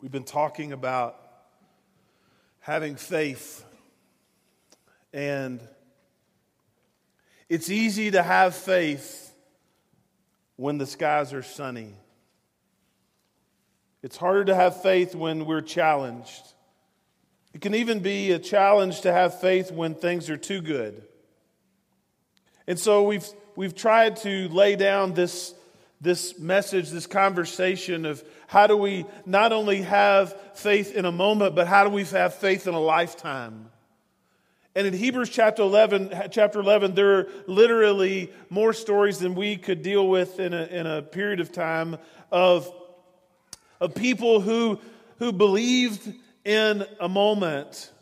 We've been talking about having faith, and it's easy to have faith when the skies are sunny. It's harder to have faith when we're challenged. It can even be a challenge to have faith when things are too good. And so we've, we've tried to lay down this, this message, this conversation of how do we not only have faith in a moment, but how do we have faith in a lifetime? And in Hebrews chapter 11, chapter 11, there are literally more stories than we could deal with in a, in a period of time of, of people who, who believed in a moment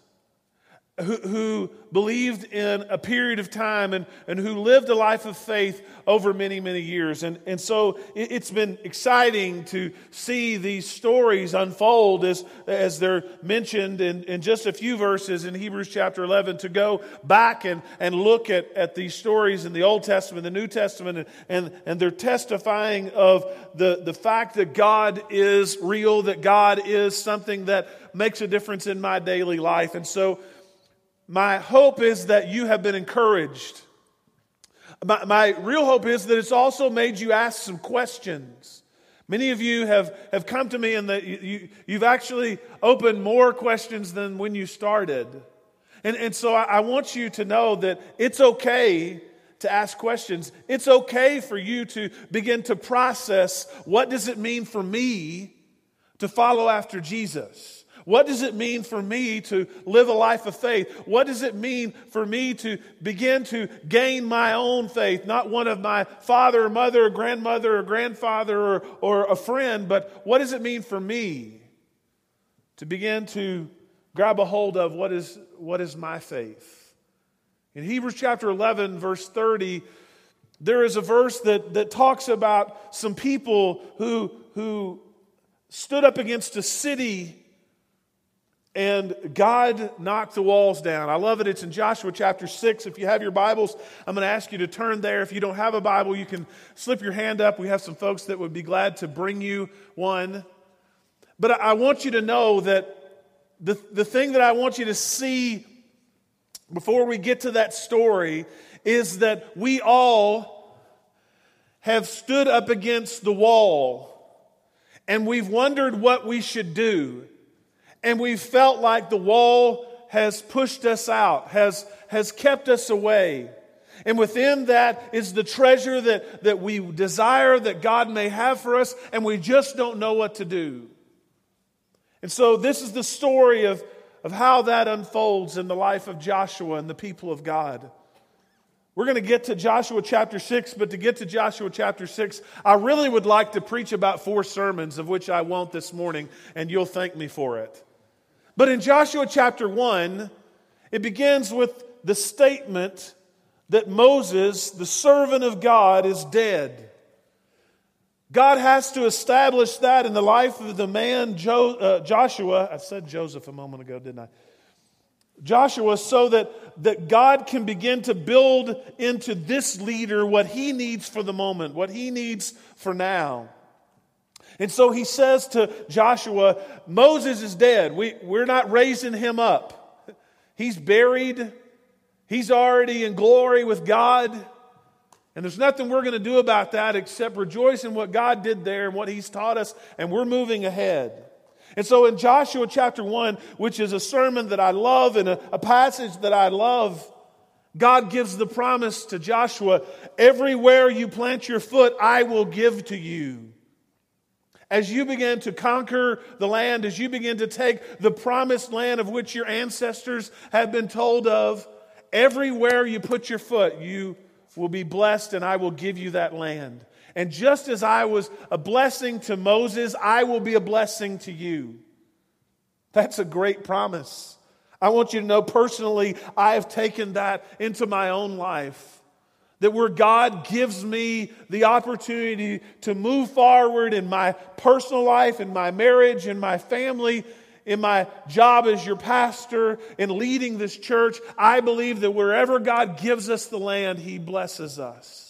who, who believed in a period of time and, and who lived a life of faith over many, many years. And, and so it, has been exciting to see these stories unfold as, as they're mentioned in, in just a few verses in Hebrews chapter 11 to go back and, and look at, at these stories in the Old Testament, the New Testament, and, and, and they're testifying of the, the fact that God is real, that God is something that makes a difference in my daily life. And so my hope is that you have been encouraged. My, my, real hope is that it's also made you ask some questions. Many of you have, have come to me and that you, you, you've actually opened more questions than when you started. And, and so I, I want you to know that it's okay to ask questions. It's okay for you to begin to process what does it mean for me to follow after Jesus? What does it mean for me to live a life of faith? What does it mean for me to begin to gain my own faith? Not one of my father or mother or grandmother or grandfather or, or a friend, but what does it mean for me to begin to grab a hold of what is, what is my faith? In Hebrews chapter 11, verse 30, there is a verse that, that talks about some people who, who stood up against a city and God knocked the walls down. I love it. It's in Joshua chapter 6. If you have your Bibles, I'm going to ask you to turn there. If you don't have a Bible, you can slip your hand up. We have some folks that would be glad to bring you one. But I want you to know that the, the thing that I want you to see before we get to that story is that we all have stood up against the wall and we've wondered what we should do and we've felt like the wall has pushed us out, has, has kept us away. And within that is the treasure that, that we desire that God may have for us, and we just don't know what to do. And so, this is the story of, of how that unfolds in the life of Joshua and the people of God. We're going to get to Joshua chapter 6, but to get to Joshua chapter 6, I really would like to preach about four sermons, of which I won't this morning, and you'll thank me for it. But in Joshua chapter 1, it begins with the statement that Moses, the servant of God, is dead. God has to establish that in the life of the man jo- uh, Joshua. I said Joseph a moment ago, didn't I? Joshua, so that, that God can begin to build into this leader what he needs for the moment, what he needs for now. And so he says to Joshua, Moses is dead. We, we're not raising him up. He's buried. He's already in glory with God. And there's nothing we're going to do about that except rejoice in what God did there and what he's taught us, and we're moving ahead. And so in Joshua chapter 1, which is a sermon that I love and a, a passage that I love, God gives the promise to Joshua everywhere you plant your foot, I will give to you. As you begin to conquer the land, as you begin to take the promised land of which your ancestors have been told of, everywhere you put your foot, you will be blessed, and I will give you that land. And just as I was a blessing to Moses, I will be a blessing to you. That's a great promise. I want you to know personally, I have taken that into my own life. That where God gives me the opportunity to move forward in my personal life, in my marriage, in my family, in my job as your pastor, in leading this church, I believe that wherever God gives us the land, He blesses us.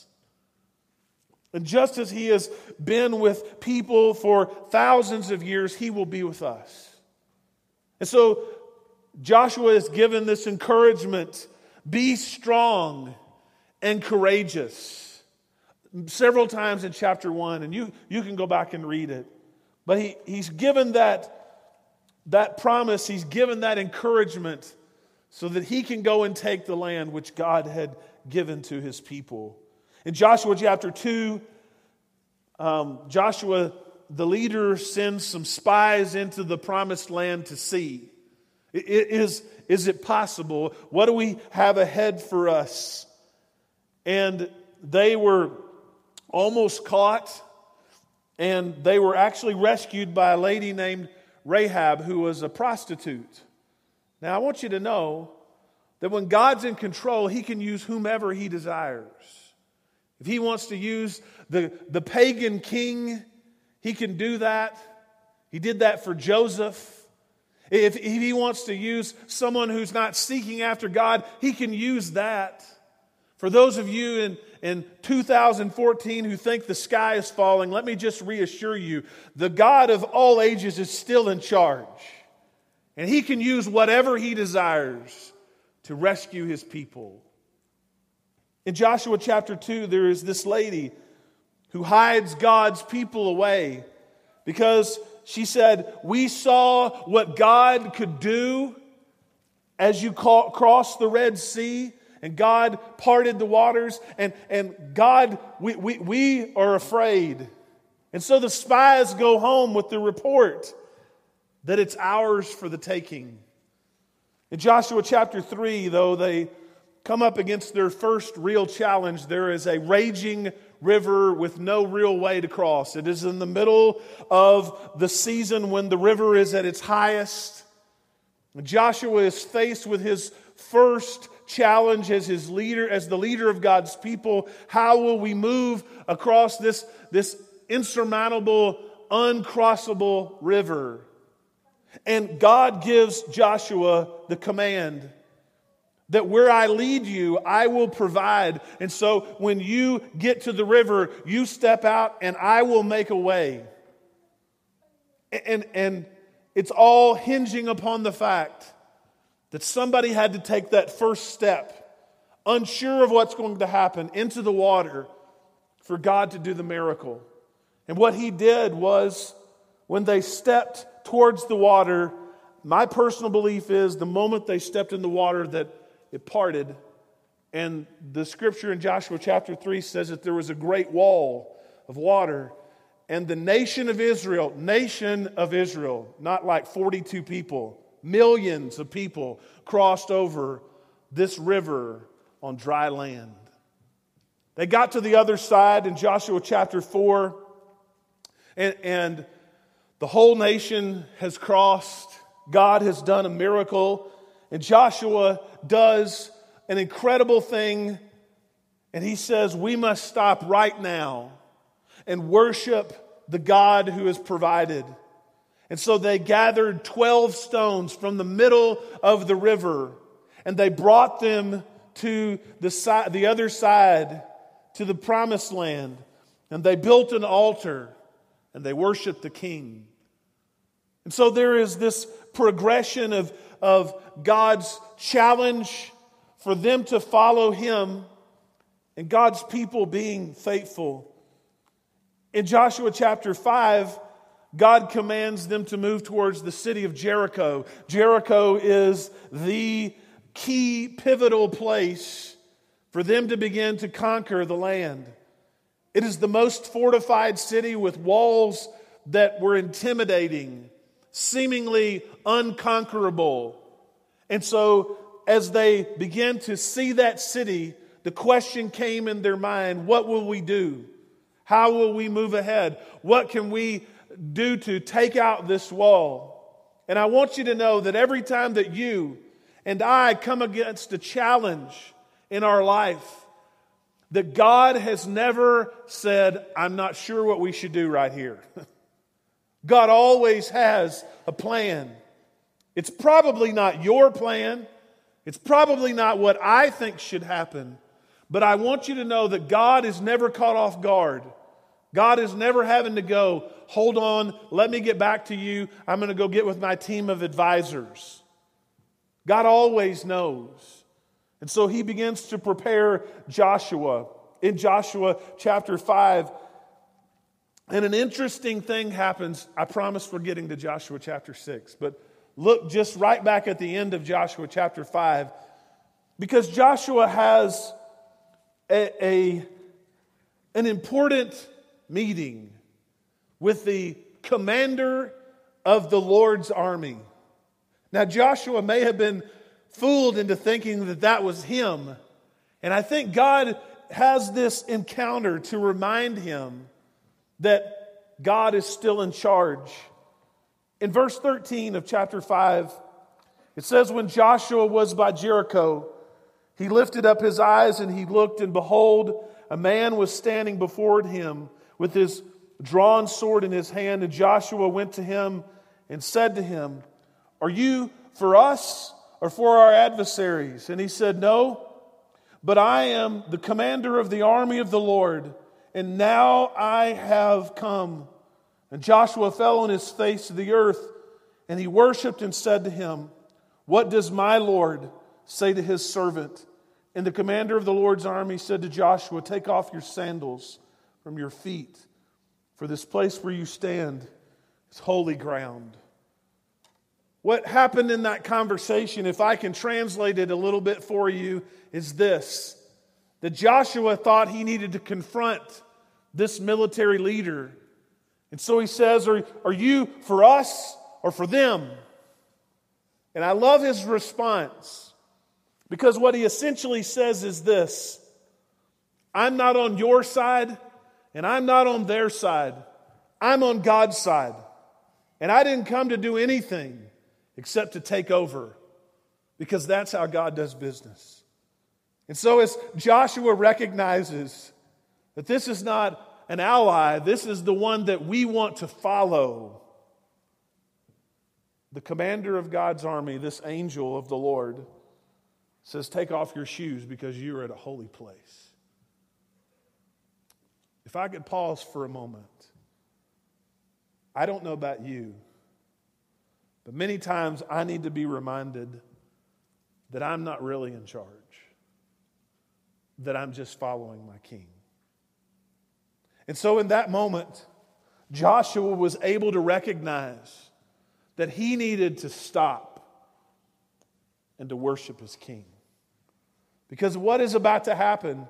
And just as he has been with people for thousands of years, he will be with us. And so Joshua is given this encouragement be strong and courageous. Several times in chapter one, and you, you can go back and read it. But he, he's given that, that promise, he's given that encouragement so that he can go and take the land which God had given to his people. In Joshua chapter 2, um, Joshua, the leader, sends some spies into the promised land to see. Is, is it possible? What do we have ahead for us? And they were almost caught, and they were actually rescued by a lady named Rahab, who was a prostitute. Now, I want you to know that when God's in control, He can use whomever He desires. If He wants to use the, the pagan king, He can do that. He did that for Joseph. If, if He wants to use someone who's not seeking after God, He can use that. For those of you in, in 2014 who think the sky is falling, let me just reassure you the God of all ages is still in charge. And He can use whatever He desires to rescue his people. In Joshua chapter 2, there is this lady who hides God's people away because she said, We saw what God could do as you crossed the Red Sea, and God parted the waters, and, and God, we, we, we are afraid. And so the spies go home with the report that it's ours for the taking. In Joshua chapter 3, though, they come up against their first real challenge. There is a raging river with no real way to cross. It is in the middle of the season when the river is at its highest. Joshua is faced with his first challenge as his leader, as the leader of God's people. How will we move across this, this insurmountable, uncrossable river? And God gives Joshua the command that where I lead you, I will provide. And so when you get to the river, you step out and I will make a way. And, and it's all hinging upon the fact that somebody had to take that first step, unsure of what's going to happen, into the water for God to do the miracle. And what he did was when they stepped towards the water, my personal belief is the moment they stepped in the water that it parted. And the scripture in Joshua chapter 3 says that there was a great wall of water. And the nation of Israel, nation of Israel, not like 42 people, millions of people crossed over this river on dry land. They got to the other side in Joshua chapter 4, and, and the whole nation has crossed. God has done a miracle. And Joshua does an incredible thing. And he says, We must stop right now and worship the God who has provided. And so they gathered 12 stones from the middle of the river and they brought them to the, side, the other side, to the promised land. And they built an altar and they worshiped the king. And so there is this progression of, of God's challenge for them to follow him and God's people being faithful. In Joshua chapter 5, God commands them to move towards the city of Jericho. Jericho is the key pivotal place for them to begin to conquer the land. It is the most fortified city with walls that were intimidating, seemingly unconquerable. And so, as they began to see that city, the question came in their mind what will we do? How will we move ahead? What can we do to take out this wall? And I want you to know that every time that you and I come against a challenge in our life, that God has never said, I'm not sure what we should do right here. God always has a plan. It's probably not your plan. It's probably not what I think should happen. But I want you to know that God is never caught off guard. God is never having to go, hold on, let me get back to you. I'm going to go get with my team of advisors. God always knows. And so he begins to prepare Joshua. In Joshua chapter 5, and an interesting thing happens. I promise we're getting to Joshua chapter 6, but look just right back at the end of Joshua chapter 5, because Joshua has a, a an important meeting with the commander of the Lord's army. Now, Joshua may have been fooled into thinking that that was him. And I think God has this encounter to remind him that God is still in charge. In verse 13 of chapter 5, it says, When Joshua was by Jericho, he lifted up his eyes and he looked, and behold, a man was standing before him with his drawn sword in his hand. And Joshua went to him and said to him, Are you for us or for our adversaries? And he said, No, but I am the commander of the army of the Lord and now I have come. And Joshua fell on his face to the earth, and he worshiped and said to him, What does my Lord say to his servant? And the commander of the Lord's army said to Joshua, Take off your sandals from your feet, for this place where you stand is holy ground. What happened in that conversation, if I can translate it a little bit for you, is this that Joshua thought he needed to confront this military leader. And so he says, Are, are you for us or for them? And I love his response because what he essentially says is this I'm not on your side and I'm not on their side. I'm on God's side. And I didn't come to do anything except to take over because that's how God does business. And so, as Joshua recognizes that this is not an ally, this is the one that we want to follow. The commander of God's army, this angel of the Lord, says, Take off your shoes because you're at a holy place. If I could pause for a moment, I don't know about you, but many times I need to be reminded that I'm not really in charge, that I'm just following my king. And so, in that moment, Joshua was able to recognize that he needed to stop and to worship his king. Because what is about to happen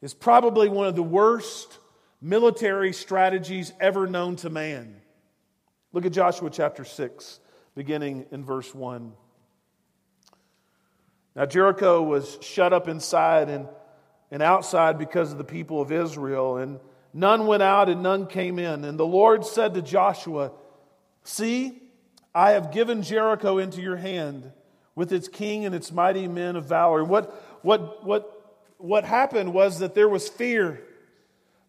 is probably one of the worst military strategies ever known to man. Look at Joshua chapter 6, beginning in verse 1. Now, Jericho was shut up inside and, and outside because of the people of Israel. And None went out and none came in. And the Lord said to Joshua, See, I have given Jericho into your hand with its king and its mighty men of valor. What, what, what, what happened was that there was fear.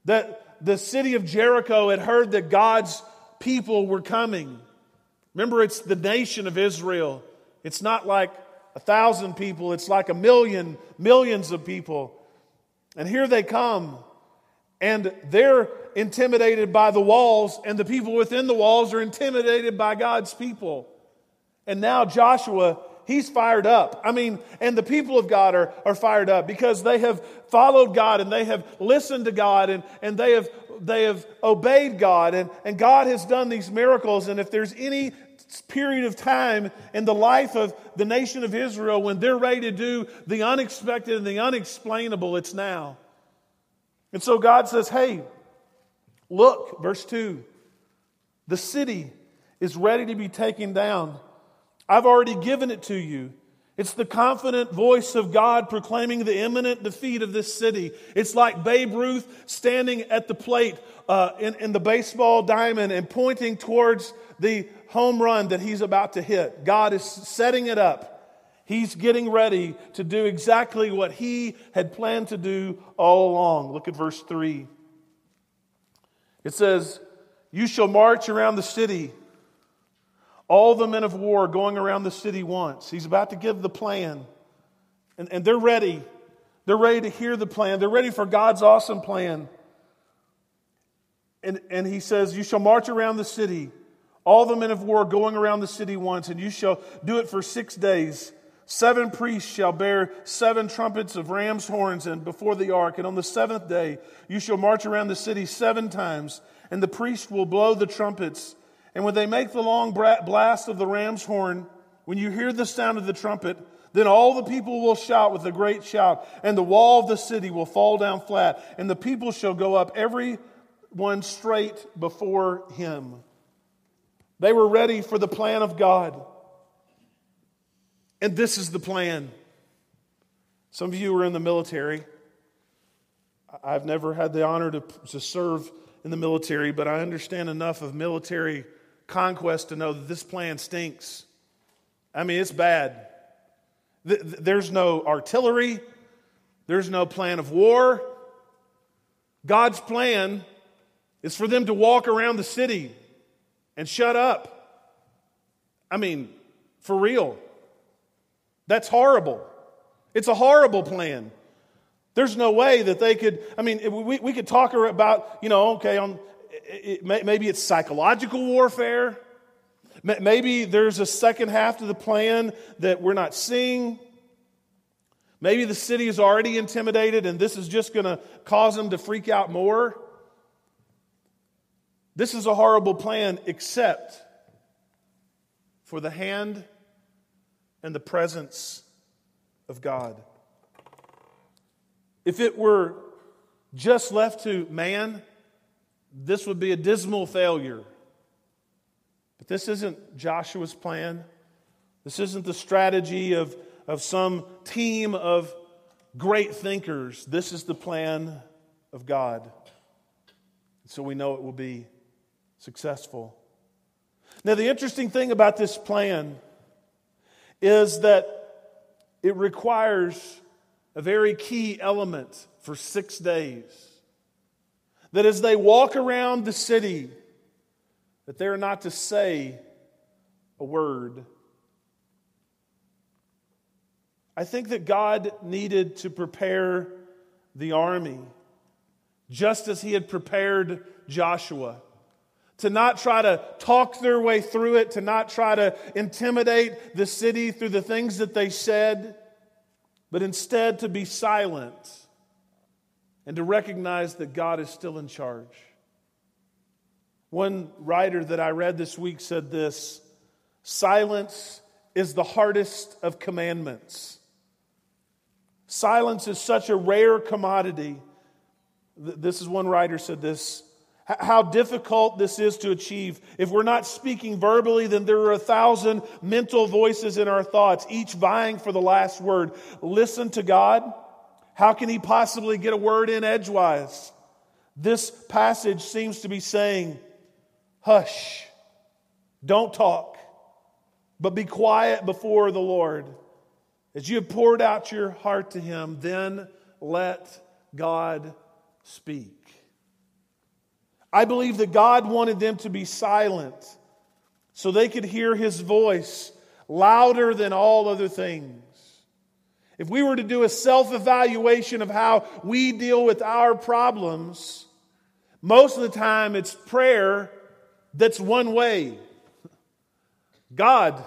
That the city of Jericho had heard that God's people were coming. Remember, it's the nation of Israel. It's not like a thousand people, it's like a million, millions of people. And here they come and they're intimidated by the walls, and the people within the walls are intimidated by God's people. And now Joshua, he's fired up. I mean, and the people of God are, are fired up because they have followed God and they have listened to God and, and they have they have obeyed God and, and God has done these miracles. And if there's any period of time in the life of the nation of Israel when they're ready to do the unexpected and the unexplainable, it's now. And so God says, hey, look, verse 2 the city is ready to be taken down. I've already given it to you. It's the confident voice of God proclaiming the imminent defeat of this city. It's like Babe Ruth standing at the plate uh, in, in the baseball diamond and pointing towards the home run that he's about to hit. God is setting it up. He's getting ready to do exactly what he had planned to do all along. Look at verse 3. It says, You shall march around the city, all the men of war going around the city once. He's about to give the plan. And, and they're ready. They're ready to hear the plan. They're ready for God's awesome plan. And, and he says, You shall march around the city, all the men of war going around the city once, and you shall do it for six days. Seven priests shall bear seven trumpets of ram's horns and before the ark. And on the seventh day, you shall march around the city seven times, and the priest will blow the trumpets. And when they make the long blast of the ram's horn, when you hear the sound of the trumpet, then all the people will shout with a great shout, and the wall of the city will fall down flat, and the people shall go up every one straight before him. They were ready for the plan of God. And this is the plan. Some of you are in the military. I've never had the honor to, to serve in the military, but I understand enough of military conquest to know that this plan stinks. I mean, it's bad. There's no artillery, there's no plan of war. God's plan is for them to walk around the city and shut up. I mean, for real. That's horrible. It's a horrible plan. There's no way that they could, I mean, we, we could talk about, you know, okay, on, it, maybe it's psychological warfare. Maybe there's a second half to the plan that we're not seeing. Maybe the city is already intimidated and this is just going to cause them to freak out more. This is a horrible plan, except for the hand and the presence of God. If it were just left to man, this would be a dismal failure. But this isn't Joshua's plan. This isn't the strategy of, of some team of great thinkers. This is the plan of God. So we know it will be successful. Now, the interesting thing about this plan is that it requires a very key element for six days. That as they walk around the city, that they're not to say a word. I think that God needed to prepare the army just as he had prepared Joshua to not try to talk their way through it, to not try to intimidate the city through the things that they said, but instead to be silent and to recognize that God is still in charge. One writer that I read this week said this silence is the hardest of commandments. Silence is such a rare commodity. This is one writer said this how difficult this is to achieve. If we're not speaking verbally, then there are a thousand mental voices in our thoughts, each vying for the last word. Listen to God. How can He possibly get a word in edgewise? This passage seems to be saying, Hush, don't talk, but be quiet before the Lord. As you have poured out your heart to Him, then let God speak. I believe that God wanted them to be silent so they could hear his voice louder than all other things. If we were to do a self evaluation of how we deal with our problems, most of the time it's prayer that's one way. God,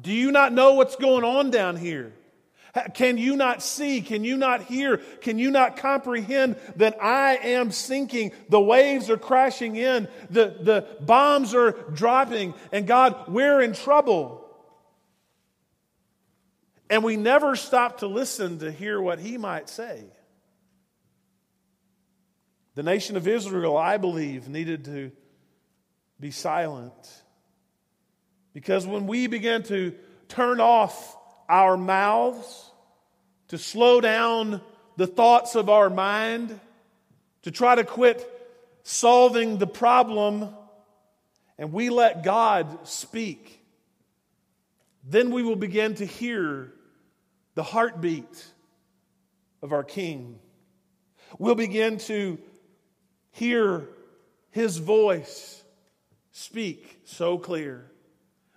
do you not know what's going on down here? Can you not see? Can you not hear? Can you not comprehend that I am sinking? The waves are crashing in, the, the bombs are dropping, and God, we're in trouble. And we never stop to listen to hear what He might say. The nation of Israel, I believe, needed to be silent. Because when we began to turn off our mouths, to slow down the thoughts of our mind, to try to quit solving the problem, and we let God speak, then we will begin to hear the heartbeat of our King. We'll begin to hear His voice speak so clear.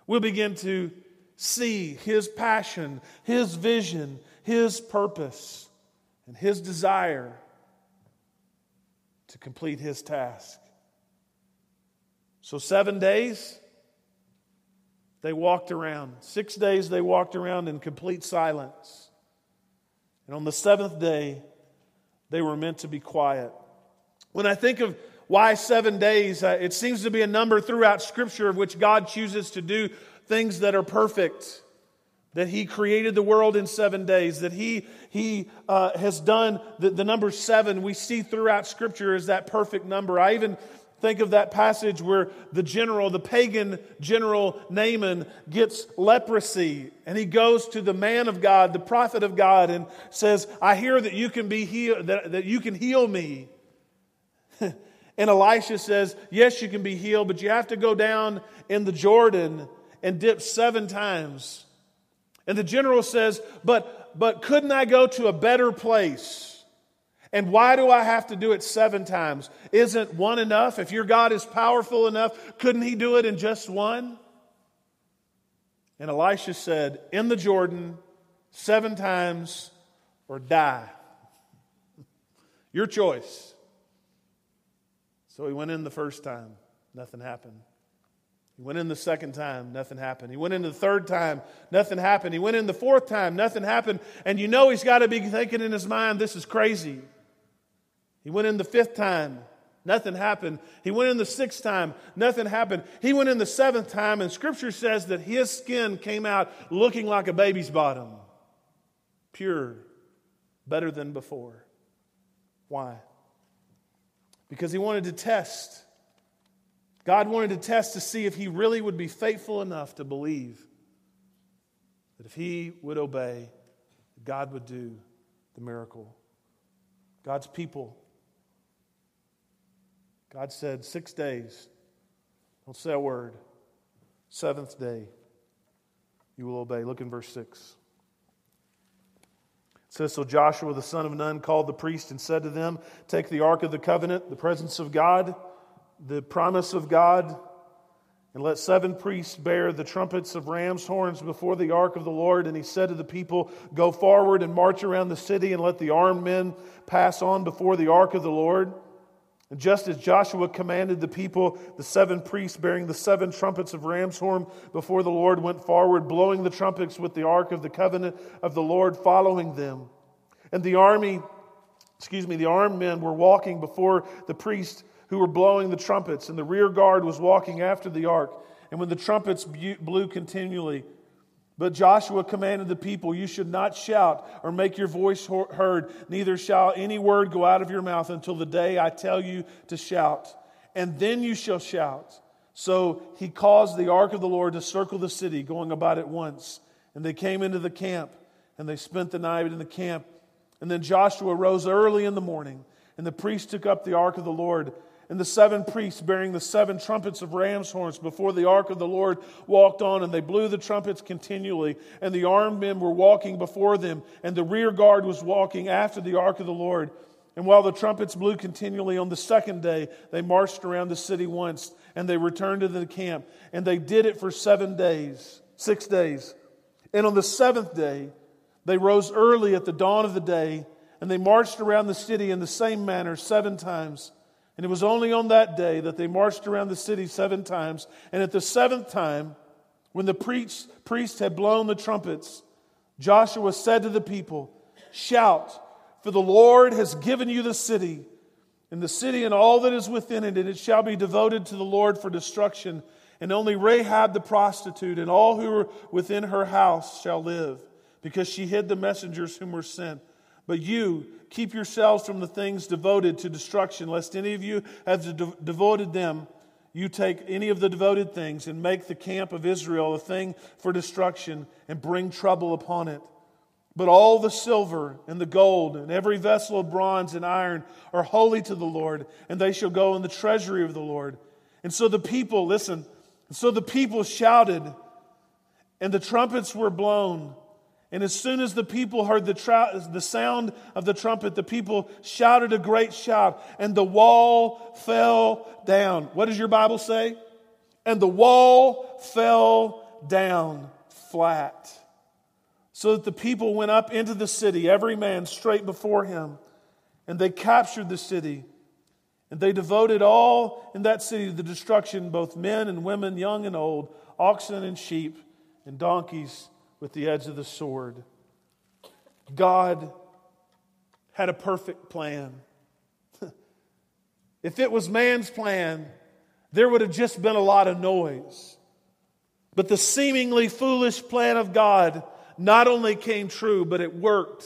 We'll begin to see His passion, His vision, His purpose, and His desire to complete His task. So, seven days, they walked around. Six days, they walked around in complete silence. And on the seventh day, they were meant to be quiet. When I think of why seven days, uh, it seems to be a number throughout Scripture of which God chooses to do things that are perfect. That he created the world in seven days, that he, he uh, has done the, the number seven we see throughout Scripture is that perfect number. I even Think of that passage where the general, the pagan general Naaman, gets leprosy and he goes to the man of God, the prophet of God, and says, I hear that you can be healed, that, that you can heal me. and Elisha says, Yes, you can be healed, but you have to go down in the Jordan and dip seven times. And the general says, But but couldn't I go to a better place? And why do I have to do it seven times? Isn't one enough? If your God is powerful enough, couldn't he do it in just one? And Elisha said, In the Jordan, seven times or die. Your choice. So he went in the first time, nothing happened. He went in the second time, nothing happened. He went in the third time, nothing happened. He went in the fourth time, nothing happened. And you know he's got to be thinking in his mind, this is crazy. He went in the fifth time, nothing happened. He went in the sixth time, nothing happened. He went in the seventh time, and scripture says that his skin came out looking like a baby's bottom pure, better than before. Why? Because he wanted to test. God wanted to test to see if he really would be faithful enough to believe that if he would obey, God would do the miracle. God's people God said, Six days. Don't say a word. Seventh day, you will obey. Look in verse 6. It says, So Joshua the son of Nun called the priest and said to them, Take the ark of the covenant, the presence of God, the promise of God, and let seven priests bear the trumpets of ram's horns before the ark of the Lord. And he said to the people, Go forward and march around the city, and let the armed men pass on before the ark of the Lord. And just as Joshua commanded the people, the seven priests bearing the seven trumpets of ram's horn before the Lord went forward, blowing the trumpets with the ark of the covenant of the Lord following them. And the army, excuse me, the armed men were walking before the priests who were blowing the trumpets, and the rear guard was walking after the ark. And when the trumpets blew continually, but Joshua commanded the people, You should not shout or make your voice heard, neither shall any word go out of your mouth until the day I tell you to shout. And then you shall shout. So he caused the ark of the Lord to circle the city, going about it once. And they came into the camp, and they spent the night in the camp. And then Joshua rose early in the morning, and the priests took up the ark of the Lord and the seven priests bearing the seven trumpets of ram's horns before the ark of the Lord walked on, and they blew the trumpets continually. And the armed men were walking before them, and the rear guard was walking after the ark of the Lord. And while the trumpets blew continually on the second day, they marched around the city once, and they returned to the camp. And they did it for seven days, six days. And on the seventh day, they rose early at the dawn of the day, and they marched around the city in the same manner seven times. And it was only on that day that they marched around the city seven times. And at the seventh time, when the priests, priests had blown the trumpets, Joshua said to the people, Shout, for the Lord has given you the city, and the city and all that is within it, and it shall be devoted to the Lord for destruction. And only Rahab the prostitute and all who are within her house shall live, because she hid the messengers whom were sent. But you, keep yourselves from the things devoted to destruction, lest any of you have de- devoted them. You take any of the devoted things and make the camp of Israel a thing for destruction and bring trouble upon it. But all the silver and the gold and every vessel of bronze and iron are holy to the Lord, and they shall go in the treasury of the Lord. And so the people, listen, so the people shouted, and the trumpets were blown and as soon as the people heard the, the sound of the trumpet, the people shouted a great shout, and the wall fell down. What does your Bible say? And the wall fell down flat. So that the people went up into the city, every man straight before him, and they captured the city And they devoted all in that city to the destruction, both men and women, young and old, oxen and sheep, and donkeys with the edge of the sword. God had a perfect plan. if it was man's plan, there would have just been a lot of noise. But the seemingly foolish plan of God not only came true, but it worked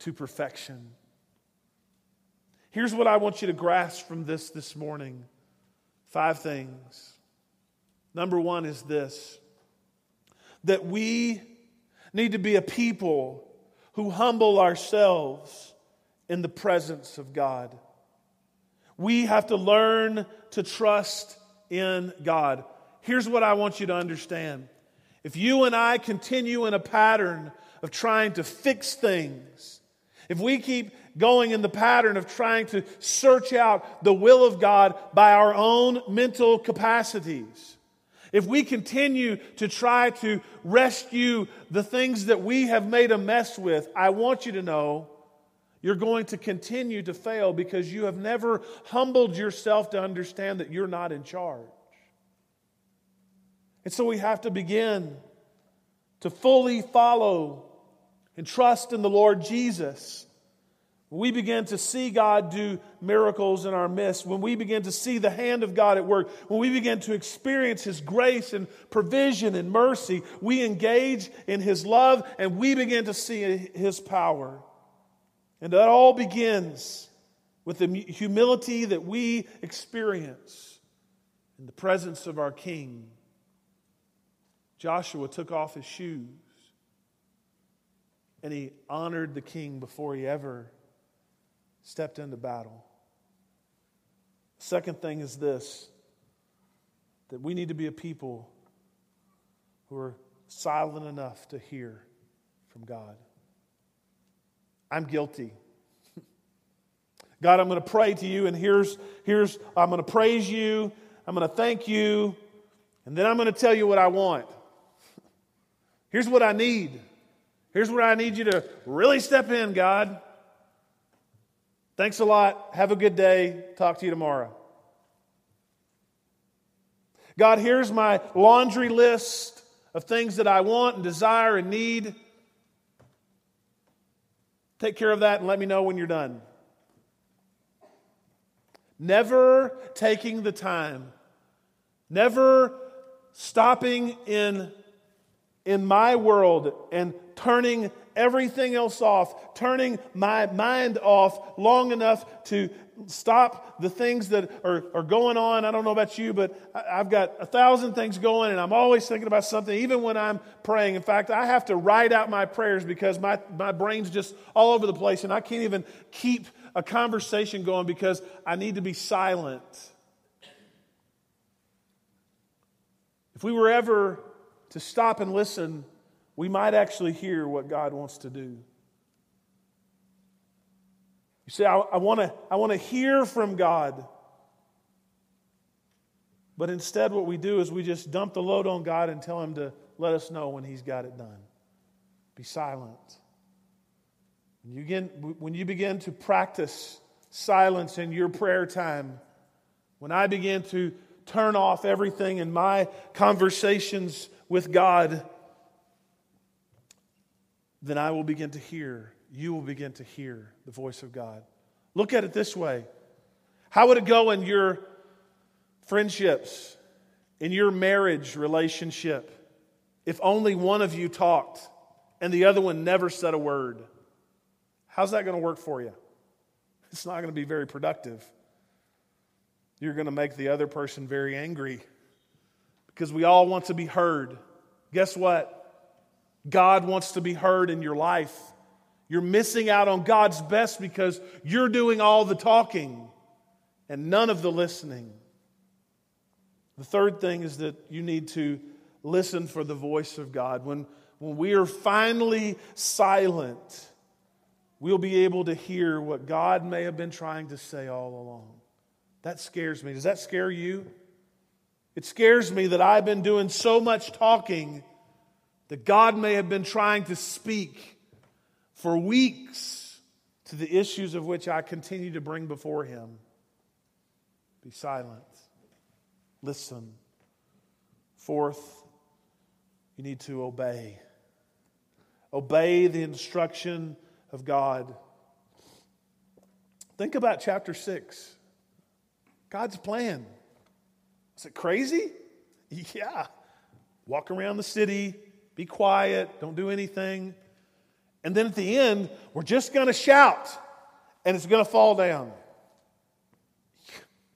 to perfection. Here's what I want you to grasp from this this morning five things. Number one is this that we need to be a people who humble ourselves in the presence of God. We have to learn to trust in God. Here's what I want you to understand. If you and I continue in a pattern of trying to fix things, if we keep going in the pattern of trying to search out the will of God by our own mental capacities, if we continue to try to rescue the things that we have made a mess with, I want you to know you're going to continue to fail because you have never humbled yourself to understand that you're not in charge. And so we have to begin to fully follow and trust in the Lord Jesus we begin to see God do miracles in our midst, when we begin to see the hand of God at work, when we begin to experience His grace and provision and mercy, we engage in His love and we begin to see His power. And that all begins with the humility that we experience in the presence of our King. Joshua took off his shoes and he honored the king before he ever stepped into battle. Second thing is this that we need to be a people who are silent enough to hear from God. I'm guilty. God, I'm going to pray to you, and here's, here's I'm going to praise you, I'm going to thank you, and then I'm going to tell you what I want. Here's what I need. Here's where I need you to really step in, God. Thanks a lot. Have a good day. Talk to you tomorrow. God, here's my laundry list of things that I want and desire and need. Take care of that and let me know when you're done. Never taking the time, never stopping in, in my world and turning everything else off, turning my mind off long enough to stop the things that are, are going on. I don't know about you, but I've got a thousand things going and I'm always thinking about something, even when I'm praying. In fact, I have to write out my prayers because my, my brain's just all over the place and I can't even keep a conversation going because I need to be silent. If we were ever to stop and listen we might actually hear what God wants to do. You say, I, I want to hear from God. But instead, what we do is we just dump the load on God and tell Him to let us know when He's got it done. Be silent. When you begin, when you begin to practice silence in your prayer time, when I begin to turn off everything in my conversations with God, then I will begin to hear, you will begin to hear the voice of God. Look at it this way How would it go in your friendships, in your marriage relationship, if only one of you talked and the other one never said a word? How's that going to work for you? It's not going to be very productive. You're going to make the other person very angry because we all want to be heard. Guess what? God wants to be heard in your life. You're missing out on God's best because you're doing all the talking and none of the listening. The third thing is that you need to listen for the voice of God. When, when we are finally silent, we'll be able to hear what God may have been trying to say all along. That scares me. Does that scare you? It scares me that I've been doing so much talking that God may have been trying to speak for weeks to the issues of which I continue to bring before him. Be silent. Listen. Fourth, you need to obey. Obey the instruction of God. Think about chapter 6. God's plan. Is it crazy? Yeah. Walk around the city, be quiet, don't do anything. And then at the end, we're just going to shout and it's going to fall down.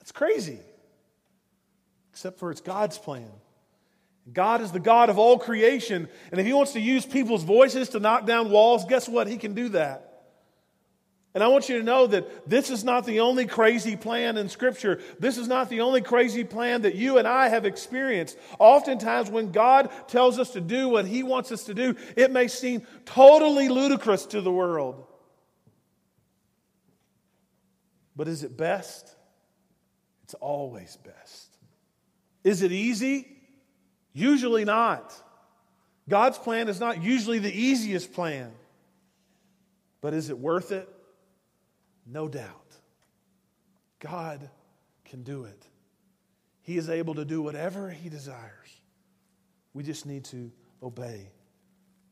It's crazy. Except for it's God's plan. God is the God of all creation. And if He wants to use people's voices to knock down walls, guess what? He can do that. And I want you to know that this is not the only crazy plan in Scripture. This is not the only crazy plan that you and I have experienced. Oftentimes, when God tells us to do what He wants us to do, it may seem totally ludicrous to the world. But is it best? It's always best. Is it easy? Usually not. God's plan is not usually the easiest plan. But is it worth it? No doubt. God can do it. He is able to do whatever He desires. We just need to obey.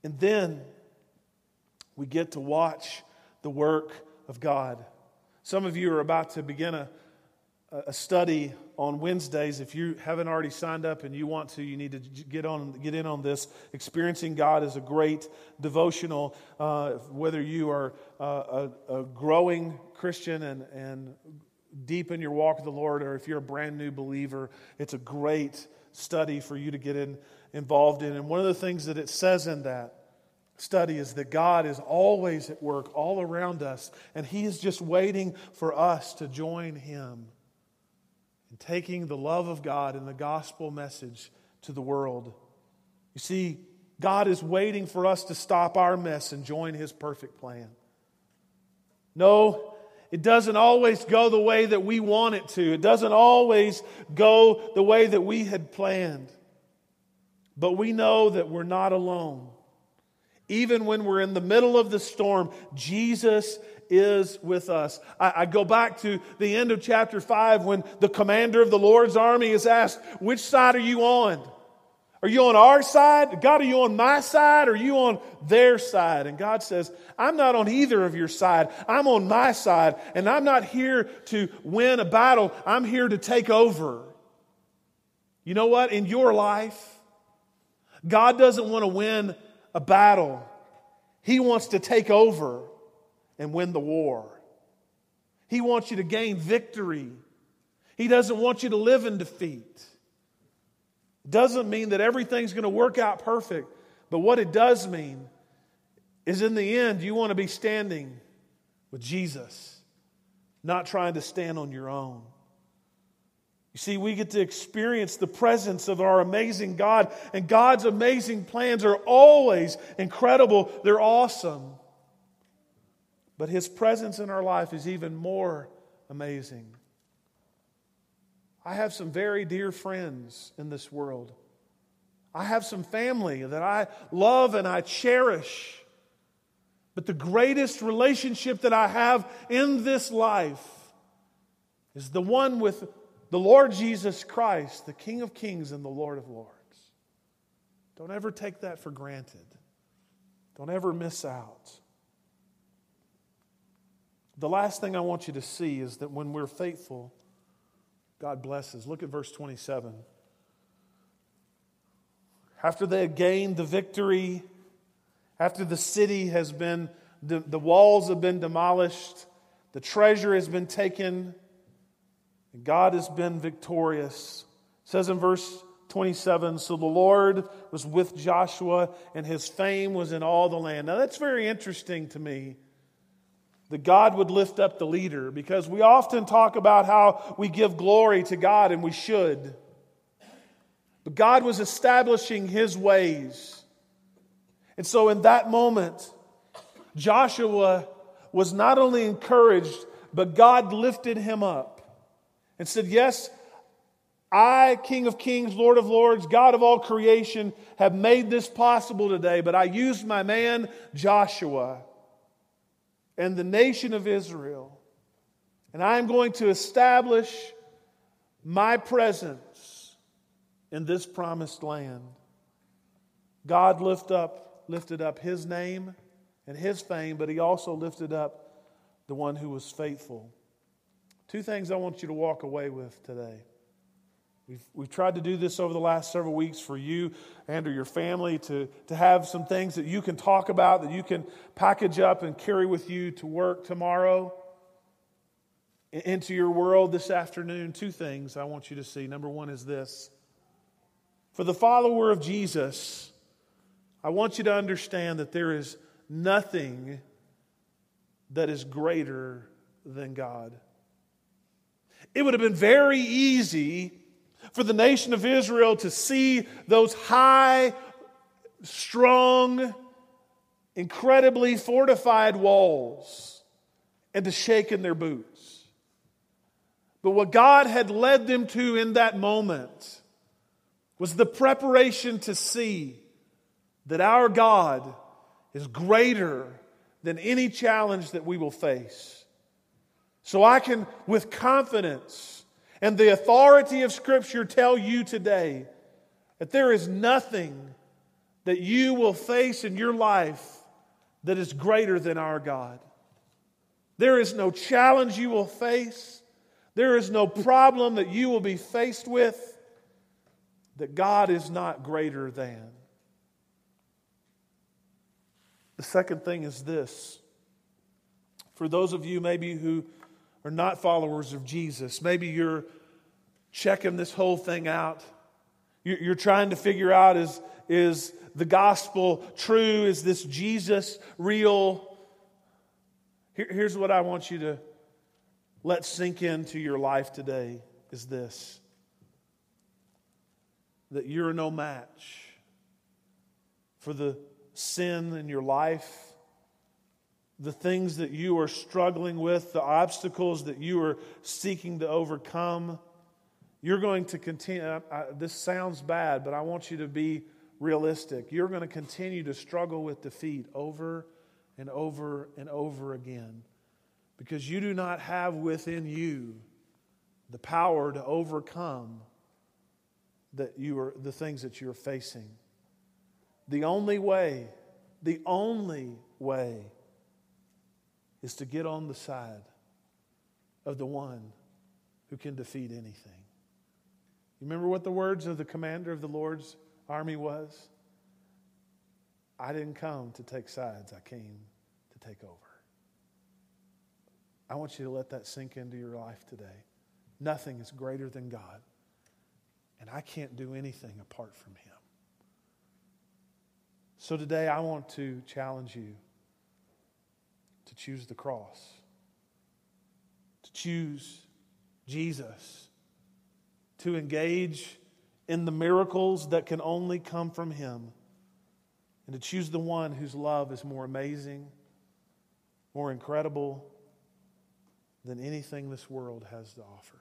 And then we get to watch the work of God. Some of you are about to begin a, a study on Wednesdays. If you haven't already signed up and you want to, you need to get on, get in on this. Experiencing God is a great devotional. Uh, whether you are uh, a, a, growing Christian and, and deep in your walk with the Lord, or if you're a brand new believer, it's a great study for you to get in, involved in. And one of the things that it says in that study is that God is always at work all around us, and He is just waiting for us to join Him in taking the love of God and the gospel message to the world. You see, God is waiting for us to stop our mess and join His perfect plan. No, it doesn't always go the way that we want it to. It doesn't always go the way that we had planned. But we know that we're not alone. Even when we're in the middle of the storm, Jesus is with us. I, I, go back to the end of chapter 5 when the commander of the Lord's army is asked, Which side are you on? Are you on our side? God, are you on my side? Are you on their side? And God says, I'm not on either of your side. I'm on my side. And I'm not here to win a battle. I'm here to take over. You know what? In your life, God doesn't want to win a battle. He wants to take over and win the war. He wants you to gain victory. He doesn't want you to live in defeat. Doesn't mean that everything's going to work out perfect, but what it does mean is in the end, you want to be standing with Jesus, not trying to stand on your own. You see, we get to experience the presence of our amazing God, and God's amazing plans are always incredible. They're awesome. But His presence in our life is even more amazing. I have some very dear friends in this world. I have some family that I love and I cherish. But the greatest relationship that I have in this life is the one with the Lord Jesus Christ, the King of Kings and the Lord of Lords. Don't ever take that for granted. Don't ever miss out. The last thing I want you to see is that when we're faithful, God blesses. Look at verse 27. After they had gained the victory, after the city has been, the, the walls have been demolished, the treasure has been taken, and God has been victorious. It says in verse 27 So the Lord was with Joshua, and his fame was in all the land. Now that's very interesting to me that God would lift up the leader because we often talk about how we give glory to God and we should. But God was establishing his ways. And so in that moment, Joshua was not only encouraged, but God lifted him up and said, Yes, I, King of Kings, Lord of Lords, God of all creation, have made this possible today, but I used my man Joshua and the nation of Israel, and I am going to establish my presence in this promised land. God lift up, lifted up his name and his fame, but he also lifted up the one who was faithful. Two things I want you to walk away with today. We've, we've tried to do this over the last several weeks for you and or your family to, to have some things that you can talk about, that you can package up and carry with you to work tomorrow, into your world this afternoon. Two things I want you to see. Number one is this For the follower of Jesus, I want you to understand that there is nothing that is greater than God. It would have been very easy for the nation of Israel to see those high, strong, incredibly fortified walls and to shake in their boots. But what God had led them to in that moment was the preparation to see that our God is greater than any challenge that we will face. So I can, with confidence and the authority of Scripture, tell you today that there is nothing that you will face in your life that is greater than our God. There is no challenge you will face, there is no problem that you will be faced with that God is not greater than. The second thing is this. For those of you maybe who are not followers of Jesus, maybe you're checking this whole thing out. You're trying to figure out is, is the gospel true? Is this Jesus real? here's what I want you to let sink into your life today is this that you're no match for the sin in your life, the things that you are struggling with, the obstacles that you are seeking to overcome. You're going to continue. I, this sounds bad, but I want you to be realistic. You're going to continue to struggle with defeat over and over and over again because you do not have within you the power to overcome that you are, the things that you're facing. The only way, the only way is to get on the side of the one who can defeat anything. You remember what the words of the commander of the Lord's army was? I didn't come to take sides, I came to take over. I want you to let that sink into your life today. Nothing is greater than God, and I can't do anything apart from Him. So today I want to challenge you to choose the cross, to choose Jesus, to engage in the miracles that can only come from Him, and to choose the one whose love is more amazing, more incredible than anything this world has to offer.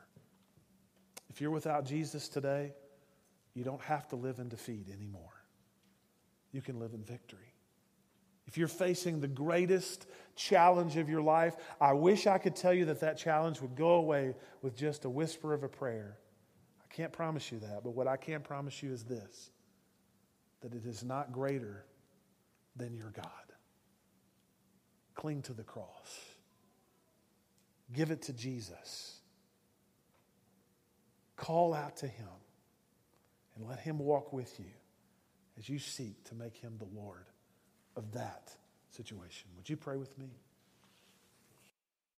If you're without Jesus today, you don't have to live in defeat anymore you can live in victory. If you're facing the greatest challenge of your life, I wish I could tell you that that challenge would go away with just a whisper of a prayer. I can't promise you that, but what I can promise you is this that it is not greater than your God. Cling to the cross, give it to Jesus, call out to Him, and let Him walk with you as you seek to make him the Lord of that situation. Would you pray with me?